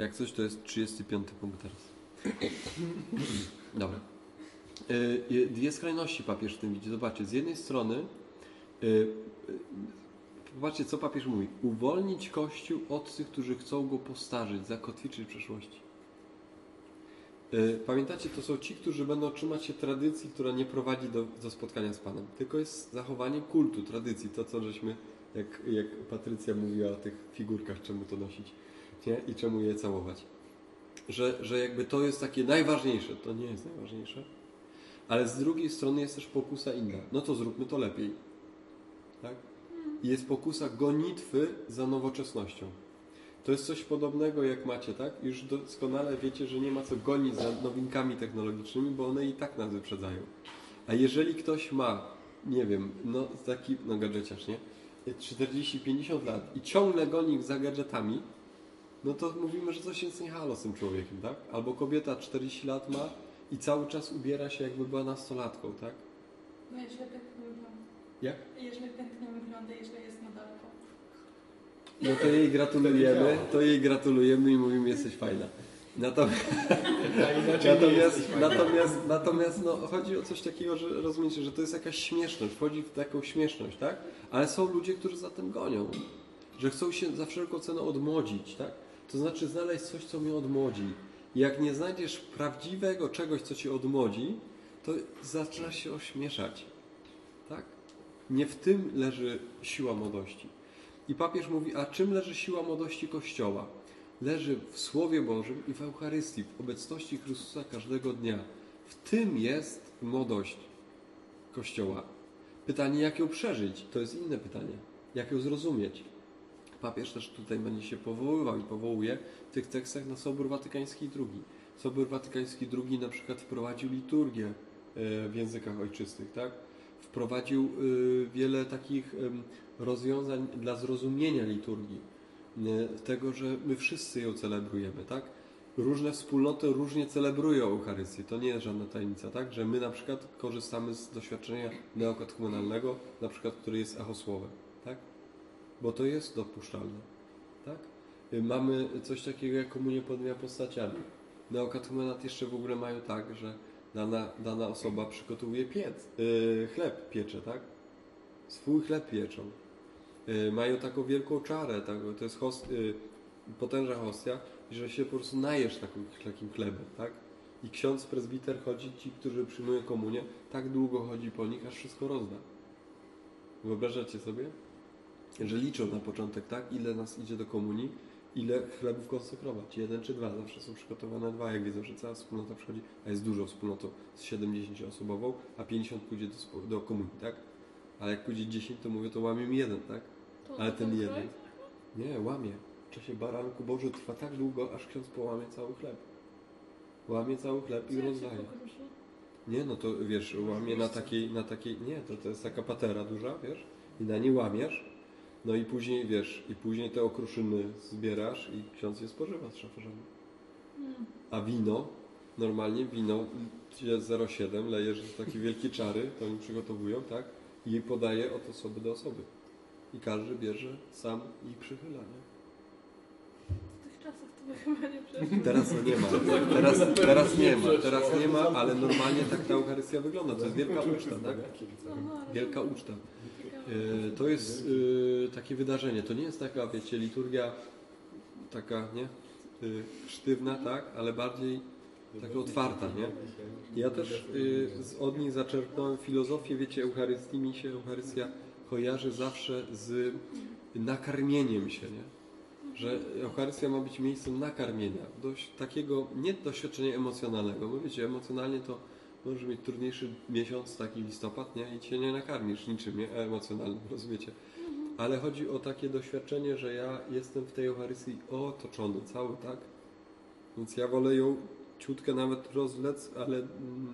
Jak coś, to jest 35 punkt teraz. Dobra. Y, Dwie skrajności papież w tym widzi. Zobaczcie, z jednej strony y, y, Popatrzcie, co papież mówi. Uwolnić Kościół od tych, którzy chcą go postarzyć, zakotwiczyć w przeszłości. Pamiętacie, to są ci, którzy będą trzymać się tradycji, która nie prowadzi do, do spotkania z Panem. Tylko jest zachowanie kultu, tradycji. To, co żeśmy, jak, jak Patrycja mówiła o tych figurkach, czemu to nosić nie? i czemu je całować. Że, że jakby to jest takie najważniejsze. To nie jest najważniejsze. Ale z drugiej strony jest też pokusa inna. No to zróbmy to lepiej. Tak? I jest pokusa gonitwy za nowoczesnością. To jest coś podobnego jak macie, tak? Już doskonale wiecie, że nie ma co gonić za nowinkami technologicznymi, bo one i tak nas wyprzedzają. A jeżeli ktoś ma, nie wiem, no taki, no gadżeciarz, nie? 40-50 lat i ciągle goni za gadżetami, no to mówimy, że coś jest nie halo z tym człowiekiem, tak? Albo kobieta 40 lat ma i cały czas ubiera się jakby była nastolatką, tak? No jeżeli pięknie wygląda. Jak? Jeżeli pięknie wygląda, jeżeli jest modelką. No to jej gratulujemy, to jej gratulujemy i mówimy, jesteś fajna. Natomiast, natomiast, natomiast, natomiast no, chodzi o coś takiego, że rozumiecie, że to jest jakaś śmieszność, wchodzi w taką śmieszność, tak? Ale są ludzie, którzy za tym gonią, że chcą się za wszelką cenę odmłodzić, tak? To znaczy znaleźć coś, co mnie odmłodzi. Jak nie znajdziesz prawdziwego czegoś, co cię odmłodzi, to zaczynasz się ośmieszać, tak? Nie w tym leży siła młodości. I papież mówi, a czym leży siła młodości Kościoła? Leży w Słowie Bożym i w Eucharystii, w obecności Chrystusa każdego dnia. W tym jest młodość Kościoła. Pytanie, jak ją przeżyć? To jest inne pytanie. Jak ją zrozumieć? Papież też tutaj będzie się powoływał i powołuje w tych tekstach na Sobór Watykański II. Sobór Watykański II na przykład wprowadził liturgię e, w językach ojczystych, tak? Wprowadził y, wiele takich rozwiązań dla zrozumienia liturgii. Nie, Tego, że my wszyscy ją celebrujemy, tak? Różne wspólnoty różnie celebrują Eucharystię. To nie jest żadna tajemnica, tak? Że my na przykład korzystamy z doświadczenia neokatechumenalnego, na przykład, który jest echosłowem? Bo to jest dopuszczalne, tak? Y, Mamy coś takiego jak komunię pod dwiema postaciami. Neokatechumenat jeszcze w ogóle mają tak, że dana, dana osoba przygotowuje piec, yy, chleb piecze, tak? Swój chleb pieczą. Yy, mają taką wielką czarę, tak? to jest host, yy, potężna hostia, że się po prostu najesz takim, takim chlebem, tak? I ksiądz prezbiter chodzi, ci, którzy przyjmują komunię, tak długo chodzi po nich, aż wszystko rozda. Wyobrażacie sobie? Że liczą na początek, tak? Ile nas idzie do komunii, ile chlebów konsekrować. Jeden czy dwa. Zawsze są przygotowane dwa, jak wiedzą, że cała wspólnota przychodzi, a jest dużą wspólnotą z 70-osobową, a 50 pójdzie do, do komunii, tak? Ale jak pójdzie 10, to mówię, to łamie mi jeden, tak? Ale ten jeden. Nie, łamie. W czasie baranku Boży trwa tak długo, aż ksiądz połamie cały chleb. Łamie cały chleb i rozdaje. Nie, no to wiesz, łamie na takiej, na takiej, nie, to, to jest taka patera duża, wiesz, i na niej łamiesz, no i później, wiesz, i później te okruszyny zbierasz i ksiądz je spożywa z szafarzami. A wino, normalnie wino gdzie 0,7 lejesz takie wielkie czary, to oni przygotowują, tak, i podaje od osoby do osoby. I każdy bierze sam i przychyla, nie? W tych czasach to by chyba nie przeszło. Teraz nie ma. Teraz, teraz nie ma. Teraz nie ma, ale normalnie tak ta Eucharystia wygląda. To jest wielka uczta, tak? No, no, Wielka uczta. E, To jest e, takie wydarzenie. To nie jest taka, wiecie, liturgia taka, nie? E, Sztywna, tak? Ale bardziej taka otwarta, nie? Ja też od niej zaczerpnąłem filozofię, wiecie, Eucharystii. Mi się Eucharystia kojarzy zawsze z nakarmieniem się, nie? Że Eucharystia ma być miejscem nakarmienia, dość takiego, nie doświadczenia emocjonalnego, bo wiecie, emocjonalnie to możesz mieć trudniejszy miesiąc, taki listopad, nie? I cię nie nakarmisz niczym nie? emocjonalnym, rozumiecie? Ale chodzi o takie doświadczenie, że ja jestem w tej Eucharystii otoczony cały, tak? Więc ja wolę ją ciutkę nawet rozlec, ale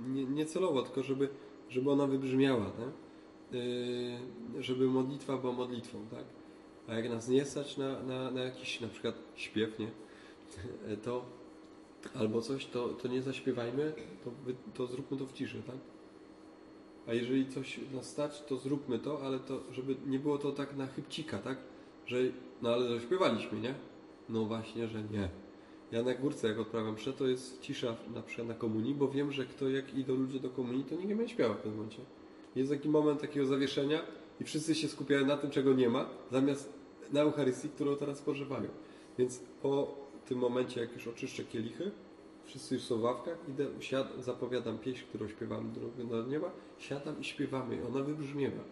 nie, nie celowo, tylko żeby, żeby ona wybrzmiała, tak? Yy, żeby modlitwa była modlitwą, tak? A jak nas nie stać na, na, na jakiś na przykład śpiew, nie? To albo coś, to, to nie zaśpiewajmy, to, to zróbmy to w ciszy, tak? A jeżeli coś nas stać, to zróbmy to, ale to, żeby nie było to tak na chybcika, tak? Że, no ale zaśpiewaliśmy, nie? No właśnie, że nie. Ja na górce, jak odprawiam mszę, to jest cisza na, na komunii, bo wiem, że kto, jak idą ludzie do komunii, to nikt nie będzie śpiewał w tym momencie. Jest taki moment takiego zawieszenia i wszyscy się skupiają na tym, czego nie ma, zamiast na Eucharystii, którą teraz spożywają. Więc po tym momencie, jak już oczyszczę kielichy, wszyscy już są w ławkach, idę, siad, zapowiadam pieśń, którą śpiewamy drogę do nieba, siadam i śpiewamy i ona wybrzmiewa.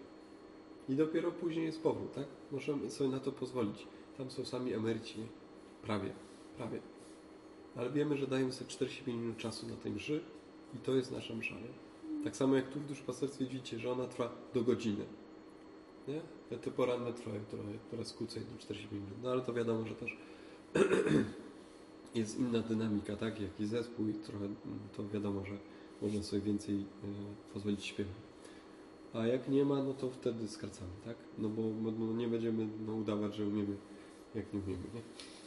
I dopiero później jest powrót, tak? Możemy sobie na to pozwolić. Tam są sami emeryci, prawie, prawie. Ale wiemy, że dajemy sobie 45 minut czasu na tej mszy i to jest nasza msza, nie? Tak samo jak tu w duszpasterstwie widzicie, że ona trwa do godziny. Nie? Te- poranne trwają trochę, teraz krócej niż 45 minut. No ale to wiadomo, że też jest inna dynamika, tak? Jaki zespół i trochę mm, to wiadomo, że można sobie więcej y, pozwolić śpiewać. A jak nie ma, no to wtedy skracamy, tak? No bo no, nie będziemy no, udawać, że umiemy, jak nie umiemy, nie?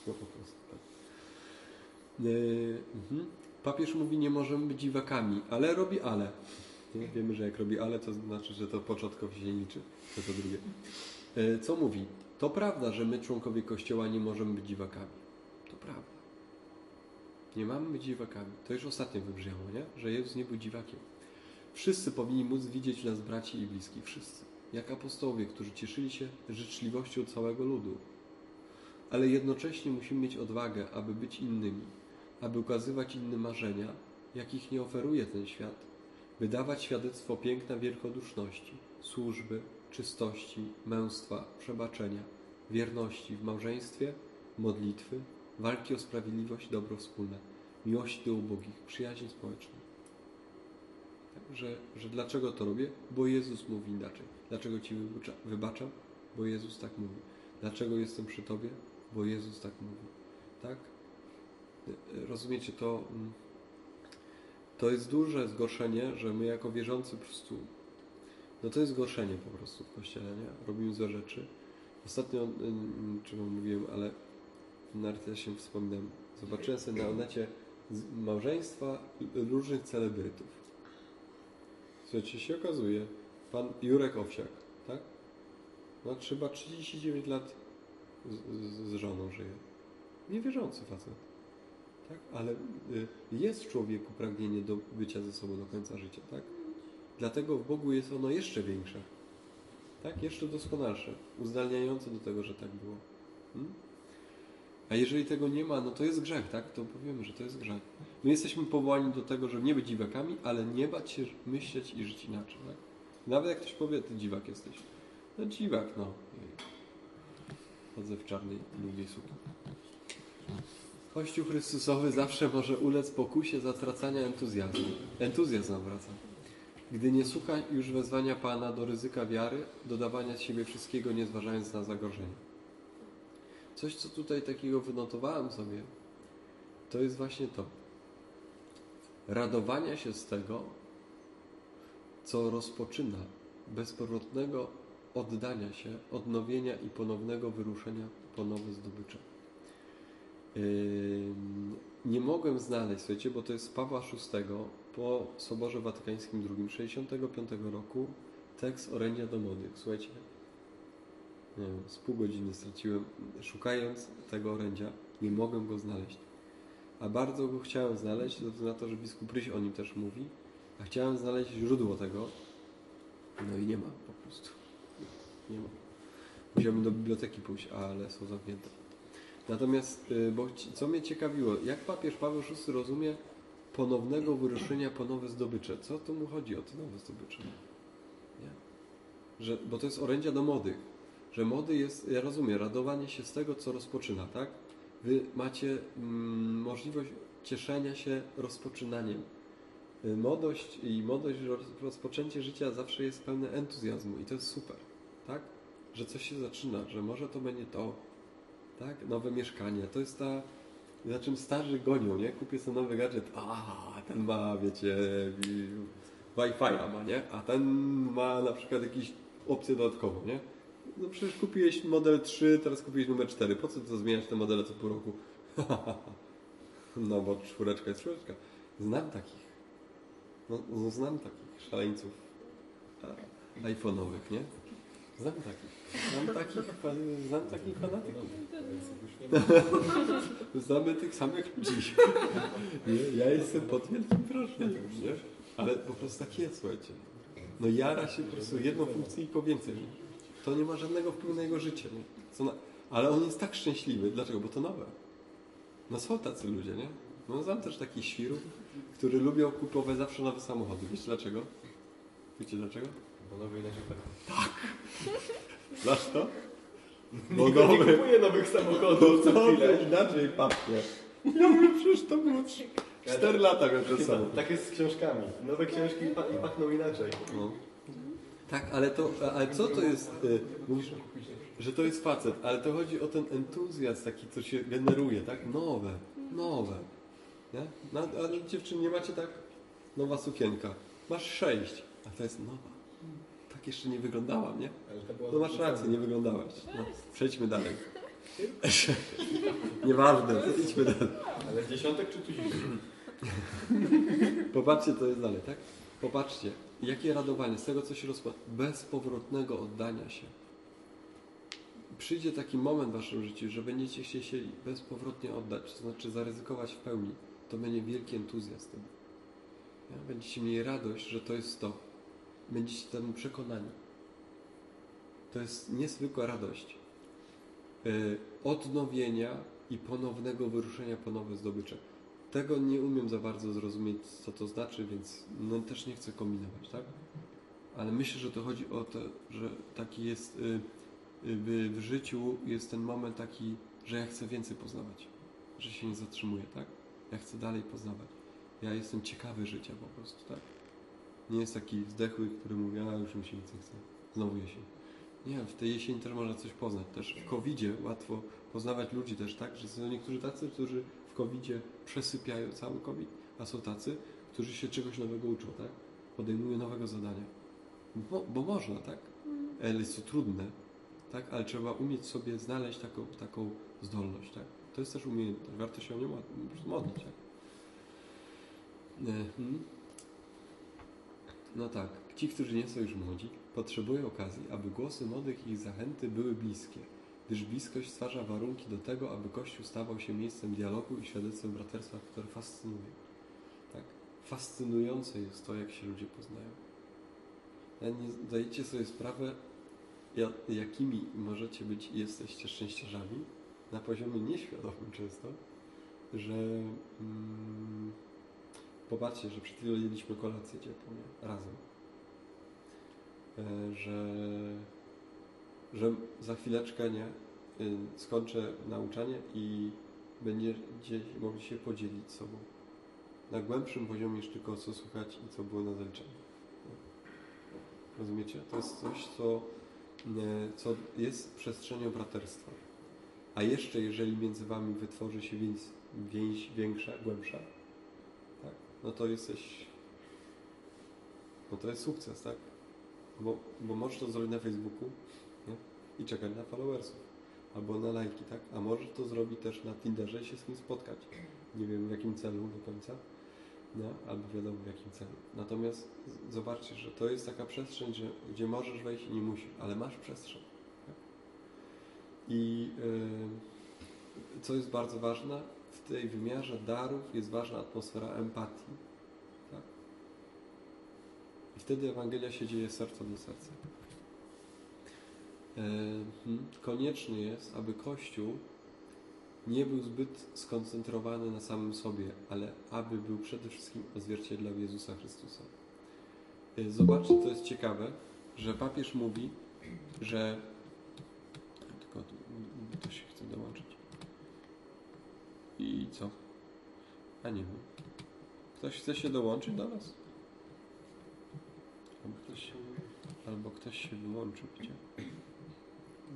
No po prostu tak. Yy, mhm. Papież mówi, nie możemy być dziwakami, ale robi ale. Nie? Wiemy, że jak robi ale, to znaczy, że to początkowo się liczy. To to drugie. Yy, co mówi? To prawda, że my, członkowie Kościoła, nie możemy być dziwakami. To prawda. Nie mamy być dziwakami. To już ostatnio wybrzmiało, nie? Że Jezus nie był dziwakiem. Wszyscy powinni móc widzieć nas braci i bliskich. Wszyscy. Jak apostołowie, którzy cieszyli się życzliwością całego ludu. Ale jednocześnie musimy mieć odwagę, aby być innymi, aby ukazywać innym marzenia, jakich nie oferuje ten świat, by dawać świadectwo piękna wielkoduszności, służby, czystości, męstwa, przebaczenia, wierności w małżeństwie, modlitwy, walki o sprawiedliwość, dobro wspólne, miłości do ubogich, przyjaźni społecznej. Tak, że, że dlaczego to robię? Bo Jezus mówi inaczej. Dlaczego Ci wybacza, wybaczam? Bo Jezus tak mówi. Dlaczego jestem przy Tobie? Bo Jezus tak mówi. Tak? Rozumiecie to? mm, To jest duże zgorszenie, że my jako wierzący po prostu no to jest zgorszenie po prostu w Kościele, nie? Robimy złe rzeczy. Ostatnio, czy wam mówiłem, ale nawet ja się wspominam, zobaczyłem sobie na necie z- małżeństwa różnych celebrytów. Słuchajcie, się okazuje, pan Jurek Owsiak, tak? No chyba 39 lat z, z, z żoną żyje. Niewierzący facet. Tak? Ale y, jest w człowieku pragnienie do bycia ze sobą do końca życia, tak? Dlatego w Bogu jest ono jeszcze większe. Tak? Jeszcze doskonalsze. Uzdalniające do tego, że tak było. Hmm? A jeżeli tego nie ma, no to jest grzech, tak? To powiemy, że to jest grzech. My jesteśmy powołani do tego, żeby nie być dziwakami, ale nie bać się myśleć i żyć inaczej, tak? Nawet jak ktoś powie, ty dziwak jesteś. No dziwak, no. Chodzę w czarnej, długiej sukni. Kościół Chrystusowy zawsze może ulec pokusie zatracania entuzjazmu. Entuzjazm wraca. Gdy nie słucha już wezwania Pana do ryzyka wiary, dodawania z siebie wszystkiego, nie zważając na zagrożenie. Coś, co tutaj takiego wynotowałem sobie, to jest właśnie to. Radowania się z tego, co rozpoczyna bezpowrotnego oddania się, odnowienia i ponownego wyruszenia po nowe zdobycze. Ym, Nie mogłem znaleźć, słuchajcie, bo to jest Pawła VI po Soborze Watykańskim II 65 roku tekst orędzia do młodych. Słuchajcie, z pół godziny straciłem szukając tego orędzia. Nie mogłem go znaleźć. A bardzo go chciałem znaleźć, ze względu na to, że biskup Ryś o nim też mówi. A chciałem znaleźć źródło tego. No i nie ma po prostu. Nie ma. Musiałbym do biblioteki pójść, ale są zamknięte. Natomiast, y, bo co mnie ciekawiło, jak papież Paweł VI rozumie ponownego wyruszenia po nowe zdobycze? Co tu mu chodzi o te nowe zdobycze? Nie? Że, bo to jest orędzia do młodych. Że młody jest, ja rozumiem, radowanie się z tego, co rozpoczyna, tak? Wy macie mm, możliwość cieszenia się rozpoczynaniem. Y, Młodość i młodość, roz- rozpoczęcie życia zawsze jest pełne entuzjazmu i to jest super, tak? Że coś się zaczyna, że może to będzie to, tak? Nowe mieszkanie. To jest ta, za czym starzy gonią, nie? Kupię sobie nowy gadżet, a ten ma, wiecie, wi- Wi-Fi'a ma, nie? A ten ma na przykład jakieś opcje dodatkowo, nie? No przecież kupiłeś model 3, teraz kupiłeś numer 4. Po co to zmieniać te modele co pół roku? no bo czwóreczka jest czwóreczka. Znam takich. No, no znam takich szaleńców iPhone'owych, nie? Znam takich. Znam takich, znam takich fanatyków. Znamy tych samych ludzi. Nie? Ja jestem pod wielkim proszeniem, nie? Ale po prostu tak jest, słuchajcie. No jara się po prostu jedną funkcję i po więcej. Nie? To nie ma żadnego wpływu na jego życie. Nie? Co na... Ale on jest tak szczęśliwy. Dlaczego? Bo to nowe. No są tacy ludzie, nie? No znam też takich świrów, którzy lubią kupować zawsze nowe samochody. Wiecie dlaczego? Wiecie dlaczego? Bo nowy inaczej Znasz to? Bo nie nowy, kupuje nowych samochodów co to chwilę. inaczej pachnie. Ja mówię, przecież to było 4 lata miał przed sobą. Tak jest z książkami. Nowe książki pa- i pachną inaczej. No. Tak, ale to, ale co to jest, y, mówisz, że to jest facet, ale to chodzi o ten entuzjazm taki, co się generuje, tak? Nowe, nowe. Nie? No, ale dziewczyny, nie macie tak? Nowa sukienka. Masz sześć, a to jest nowa. Tak jeszcze nie wyglądałam, nie? No masz rację, nie wyglądałaś. No, przejdźmy dalej. Nieważne, idźmy dalej. Ale dziesiątek czy tuzinek? Popatrzcie, co jest dalej, tak? Popatrzcie, jakie radowanie z tego, co się rozkłada. Bezpowrotnego oddania się. Przyjdzie taki moment w waszym życiu, że będziecie się chcieli bezpowrotnie oddać, to znaczy zaryzykować w pełni. To będzie wielki entuzjazm. Będziecie mieli radość, że to jest to. Będziecie temu przekonani. To jest niezwykła radość. Yy, odnowienia i ponownego wyruszenia po nowe zdobycze. Tego nie umiem za bardzo zrozumieć, co to znaczy, więc no, też nie chcę kombinować, tak? Ale myślę, że to chodzi o to, że taki jest y, y, w, życiu jest ten moment taki, że ja chcę więcej poznawać, że się nie zatrzymuję, tak? Ja chcę dalej poznawać. Ja jestem ciekawy życia po prostu, tak? Nie jest taki zdechły, który mówi, a już mi się nic nie chce. Znowu jesień. Nie, w tej jesieni też można coś poznać. Też w COVID-zie łatwo poznawać ludzi też, tak? Że są niektórzy tacy, którzy COVID-zie przesypiają cały COVID, a są tacy, którzy się czegoś nowego uczą, tak? Podejmują nowego zadania. Bo, bo można, tak? Ale jest to trudne, tak? Ale trzeba umieć sobie znaleźć taką, taką zdolność, tak? To jest też umiejętność. Warto się o nią modlić, tak? Mhm. No tak. Ci, którzy nie są już młodzi, potrzebują okazji, aby głosy młodych i ich zachęty były bliskie, gdyż bliskość stwarza warunki do tego, aby Kościół stawał się miejscem dialogu i świadectwem braterstwa, które fascynuje. Tak? Fascynujące jest to, jak się ludzie poznają. Ja nie zdajecie sobie sprawę, ja- jakimi możecie być i jesteście szczęściarzami na poziomie nieświadomym często, że mm, popatrzcie, że przed chwilą jedliśmy kolację ciepłą, nie? razem. E, że, że za chwileczkę nie y, skończę nauczanie i będziecie mogli się podzielić sobą na głębszym poziomie niż tylko co słuchać i co było na zaliczeniu. Rozumiecie? To jest coś, co, e, co jest przestrzenią braterstwa. A jeszcze jeżeli między wami wytworzy się więź, więź większa, głębsza, tak, no to jesteś, no to jest sukces, tak? Bo, bo możesz to zrobić na Facebooku? I czekać na followersów. Albo na lajki, tak? A możesz to zrobić też na Tinderze i się z kim spotkać. Nie wiem w jakim celu do końca, no, albo wiadomo w jakim celu. Natomiast zobaczcie, że to jest taka przestrzeń, że, gdzie możesz wejść i nie musisz, ale masz przestrzeń. Tak? I yy, co jest bardzo ważne, w tej wymiarze darów jest ważna atmosfera empatii. Tak? I wtedy Ewangelia się dzieje z serca do serca. E, hmm, Konieczne jest, aby Kościół nie był zbyt skoncentrowany na samym sobie, ale aby był przede wszystkim odzwierciedlał Jezusa Chrystusa. E, Zobaczcie, to jest ciekawe, że papież mówi, że tylko to się chce dołączyć. I co? A nie wiem. Ktoś chce się dołączyć do nas? Albo ktoś się, albo ktoś się wyłączył, gdzie?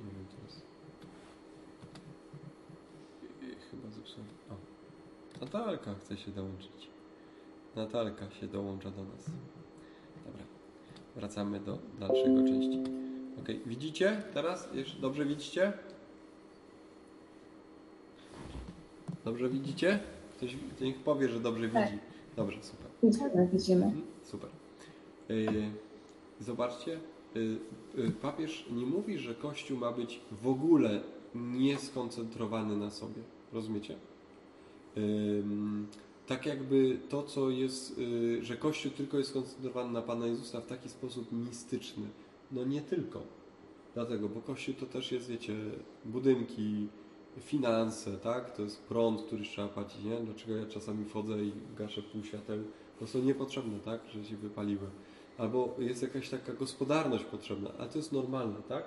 Nie wiem teraz. I- Chyba zepsułem. O. Natalka chce się dołączyć. Natalka się dołącza do nas. Dobra. Wracamy do dalszego części. Ok, widzicie teraz? Dobrze widzicie? Dobrze widzicie? Ktoś to niech powie, że dobrze Tak. widzi. Dobrze, super. Widzimy, widzimy. Mhm, Super. Yy, Zobaczcie, papież nie mówi, że Kościół ma być w ogóle nieskoncentrowany na sobie. Rozumiecie? Tak jakby to, co jest, y, że Kościół tylko jest skoncentrowany na Pana Jezusa w taki sposób mistyczny. No nie tylko. Dlatego, bo Kościół to też jest, wiecie, budynki, finanse, tak? To jest prąd, który trzeba płacić, nie? Dlaczego ja czasami wchodzę i gaszę pół świateł? To są niepotrzebne, tak? Że się wypaliły. Albo jest jakaś taka gospodarność potrzebna, a to jest normalne, tak?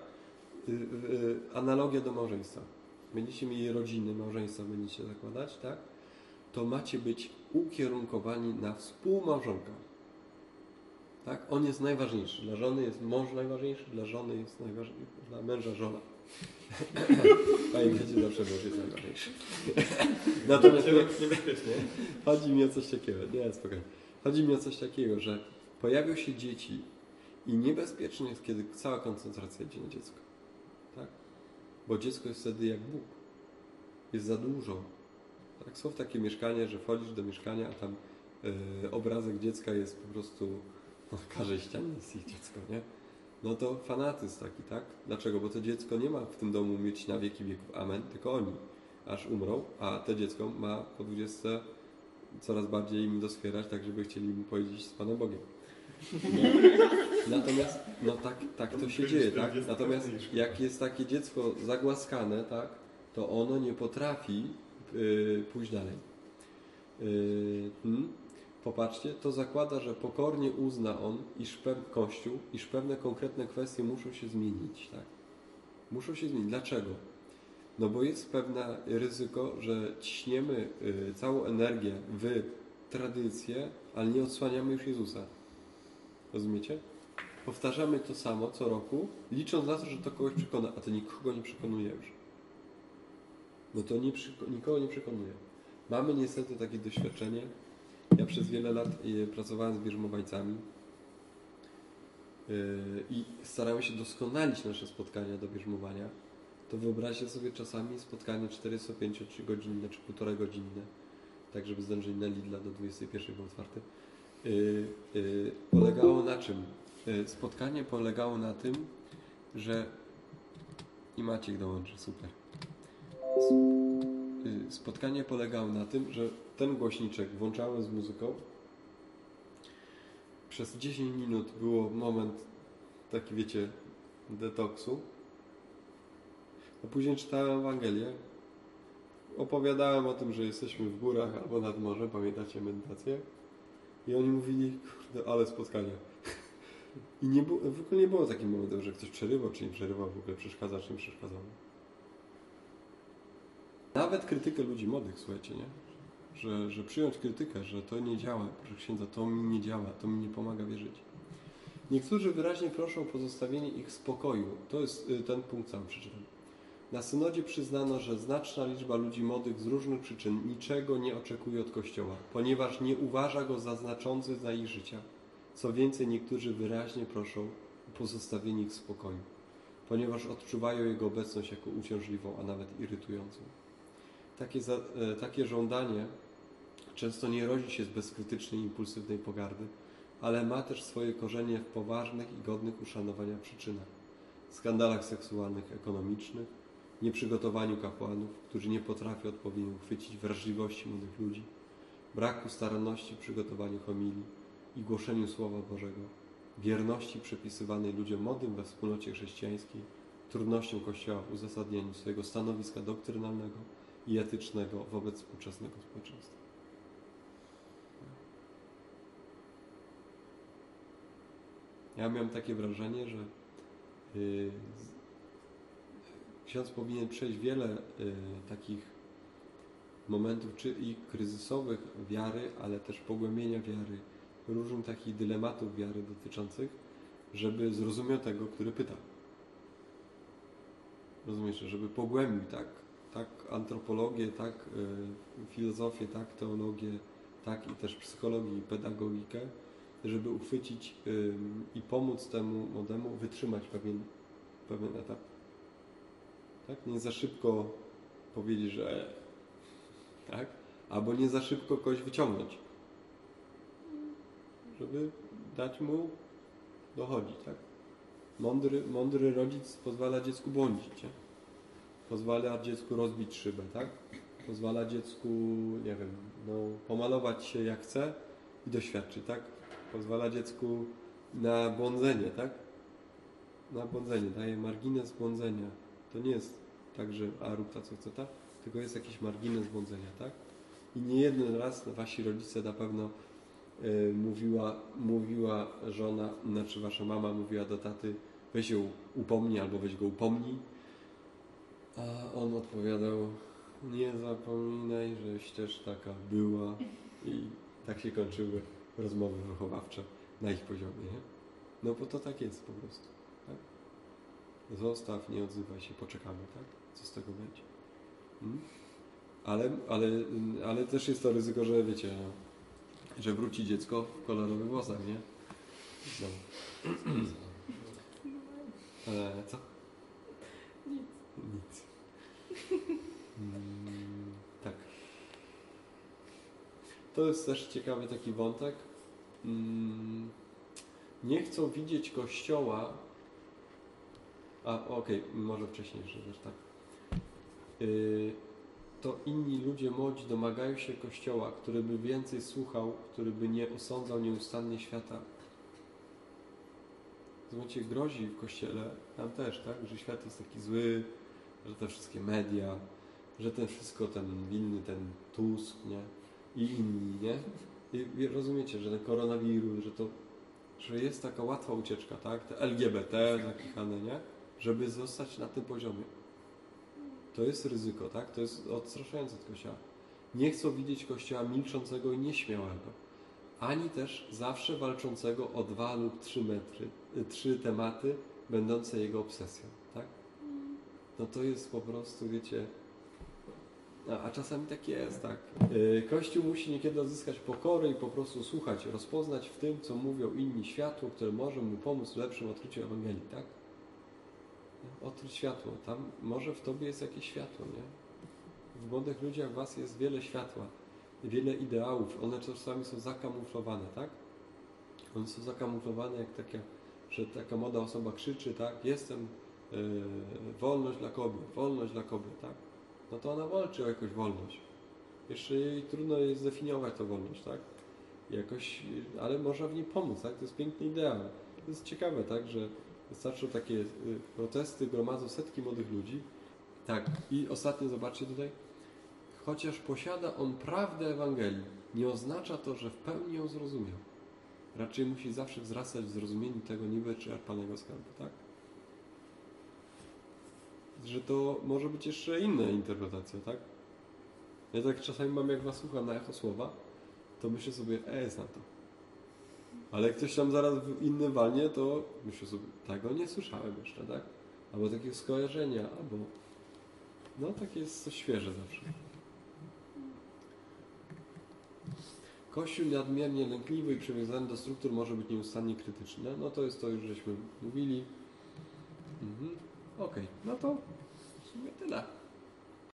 Y, y, analogia do małżeństwa. Będziecie mieli rodziny, małżeństwa będziecie zakładać, tak? To macie być ukierunkowani na współmałżonka. Tak? On jest najważniejszy. Dla żony jest mąż najważniejszy, dla żony jest najważniejszy, dla męża żona. Pamiętajcie, zawsze mąż jest najważniejszy. Natomiast nie, chodzi mi o coś takiego, nie, spokojnie. Chodzi mi o coś takiego, że pojawią się dzieci i niebezpiecznie jest, kiedy cała koncentracja idzie na dziecko. Tak? Bo dziecko jest wtedy jak Bóg. Jest za dużo. Tak? Są takie mieszkania, że wchodzisz do mieszkania, a tam e, obrazek dziecka jest po prostu na każdej ścianie jest ich dziecko, nie? No to fanatyzm taki, tak? Dlaczego? Bo to dziecko nie ma w tym domu mieć na wieki wieków amen, tylko oni aż umrą, a to dziecko ma po 20 coraz bardziej im doskwierać, tak żeby chcieli mu powiedzieć z Panem Bogiem. Natomiast, no tak, tak to się dzieje, tak? Natomiast jak jest takie dziecko zagłaskane, tak, to ono nie potrafi y, pójść dalej. Y, hmm? Popatrzcie, to zakłada, że pokornie uzna on, iż pe- Kościół, iż pewne konkretne kwestie muszą się zmienić, tak? Muszą się zmienić. Dlaczego? No bo jest pewne ryzyko, że ciśniemy y, całą energię w tradycję, ale nie odsłaniamy już Jezusa. Rozumiecie? Powtarzamy to samo co roku, licząc na to, że to kogoś przekona, a to nikogo nie przekonuje już. No to nie nikogo nie przekonuje. Mamy niestety takie doświadczenie. Ja przez wiele lat y, pracowałem z bierzmowańcami y, i starałem się doskonalić nasze spotkania do bierzmowania. To wyobraźcie sobie czasami spotkanie 45 godzinne czy półtorej godzinne, tak żeby zdążyli na Lidla do 21 było otwarte. Yy, yy, polegało na czym? Yy, spotkanie polegało na tym, że i Maciek dołączy, super. Spotkanie polegało na tym, że ten głośniczek włączałem z muzyką. Przez 10 minut było moment taki, wiecie, detoksu. A później czytałem Ewangelię. Opowiadałem o tym, że jesteśmy w górach albo nad morzem, pamiętacie medytację? I oni mówili, kurde, ale spotkanie. I nie było, w ogóle nie było takiego momentu, że ktoś przerywał, czy nie przerywał, w ogóle przeszkadza, czy nie przeszkadzał. Nawet krytykę ludzi młodych, słuchajcie, nie? Że, że przyjąć krytykę, że to nie działa, proszę księdza, to mi nie działa, to mi nie pomaga wierzyć. Niektórzy wyraźnie proszą o pozostawienie ich spokoju. To jest y, ten punkt cały przeczytam. Na synodzie przyznano, że znaczna liczba ludzi młodych z różnych przyczyn niczego nie oczekuje od Kościoła, ponieważ nie uważa go za znaczący dla ich życia. Co więcej, niektórzy wyraźnie proszą o pozostawienie ich w spokoju, ponieważ odczuwają jego obecność jako uciążliwą, a nawet irytującą. Takie, za, e, takie żądanie często nie rodzi się z bezkrytycznej, impulsywnej pogardy, ale ma też swoje korzenie w poważnych i godnych uszanowania przyczynach. Skandalach seksualnych, ekonomicznych, nieprzygotowaniu kapłanów, którzy nie potrafią odpowiednio uchwycić wrażliwości młodych ludzi, braku staranności w przygotowaniu homilii i głoszeniu Słowa Bożego, wierności przypisywanej ludziom młodym we wspólnocie chrześcijańskiej, trudnością Kościoła w uzasadnieniu swojego stanowiska doktrynalnego i etycznego wobec współczesnego społeczeństwa. Ja miałem takie wrażenie, że yy, ksiądz powinien przejść wiele yy, takich momentów, czy i kryzysowych wiary, ale też pogłębienia wiary, różnych takich dylematów wiary dotyczących, żeby zrozumiał tego, który pyta. Rozumiesz, żeby pogłębił tak, tak antropologię, tak y, filozofię, tak teologię, tak i też psychologię i pedagogikę, żeby uchwycić y, i pomóc temu młodemu wytrzymać pewien, pewien etap. Tak? Nie za szybko powiedzieć, że tak? Albo nie za szybko kogoś wyciągnąć. Żeby dać mu dochodzić, tak? Mądry, mądry rodzic pozwala dziecku błądzić, nie? Pozwala dziecku rozbić szybę, tak? Pozwala dziecku, nie wiem, no, pomalować się jak chce i doświadczy, tak? Pozwala dziecku na błądzenie, tak? Na błądzenie, daje margines błądzenia. To nie jest tak, że a rób ta co chce ta, tylko jest jakiś margines błądzenia, tak? I nie jeden raz wasi rodzice na pewno y, mówiła, mówiła żona, znaczy wasza mama mówiła do taty, weź ją upomnij albo weź go upomnij. A on odpowiadał, nie zapominaj, żeś też taka była. I tak się kończyły rozmowy wychowawcze na ich poziomie. Nie? No bo to tak jest po prostu. Zostaw, nie odzywaj się, poczekamy, tak? Co z tego będzie? Mm? Ale, ale, ale też jest to ryzyko, że wiecie, no, że wróci dziecko w kolorowych włosach, nie? No. E, co? Nic. Nic. Mm, tak. To jest też ciekawy taki wątek. Mm, nie chcą widzieć kościoła. A, okej, może wcześniej, że też tak. Yy, to inni ludzie młodzi domagają się kościoła, który by więcej słuchał, który by nie osądzał nieustannie świata. Zobaczcie, grozi w kościele, nam też, tak, że świat jest taki zły, że te wszystkie media, że ten wszystko, ten winny, ten Tusk, nie? I inni, nie? I, rozumiecie, że ten koronawirus, że to, że jest taka łatwa ucieczka, tak? Te LGBT zakichane, nie? Żeby zostać na tym poziomie. To jest ryzyko, tak? To jest odstraszające od kościoła. Nie chcą widzieć kościoła milczącego i nieśmiałego. Ani też zawsze walczącego o dwa lub trzy metry, y, trzy tematy, będące jego obsesją, tak? No to jest po prostu, wiecie, a, a czasami tak jest, tak. Yy, Kościół musi niekiedy odzyskać pokorę i po prostu słuchać, rozpoznać w tym, co mówią inni światło, które może mu pomóc w lepszym odkryciu Ewangelii, tak? Odkryć światło, tam może w tobie jest jakieś światło, nie? W młodych ludziach was jest wiele światła, wiele ideałów, one czasami są zakamuflowane, tak? One są zakamuflowane jak taka, że taka młoda osoba krzyczy, tak? Jestem yy, wolność dla kobiet, wolność dla kobiet, tak? No to ona walczy o jakąś wolność. Jeszcze jej trudno jest zdefiniować tę wolność, tak? Jakoś, ale można w niej pomóc, tak? To jest piękny ideał. To jest ciekawe, tak? Że wystarczą takie yy, protesty, gromadzą setki młodych ludzi. Tak. I ostatnio zobaczcie tutaj. Chociaż posiada on prawdę Ewangelii, nie oznacza to, że w pełni ją zrozumiał. Raczej musi zawsze wzrastać w zrozumieniu tego niewyczerpanego skarbu, tak? Że to może być jeszcze inna interpretacja, tak? Ja tak czasami mam, jak was słucham na echo słowa, to myślę sobie, e, jest na to. Ale jak ktoś tam zaraz w innym walnie, to myślę sobie, tego nie słyszałem jeszcze, tak? Albo takiego skojarzenia, albo... No, takie jest coś świeże zawsze. Kościół nadmiernie lękliwy i przywiązany do struktur może być nieustannie krytyczny. No to jest to już żeśmy mówili. Mhm. Okej, no to w sumie tyle.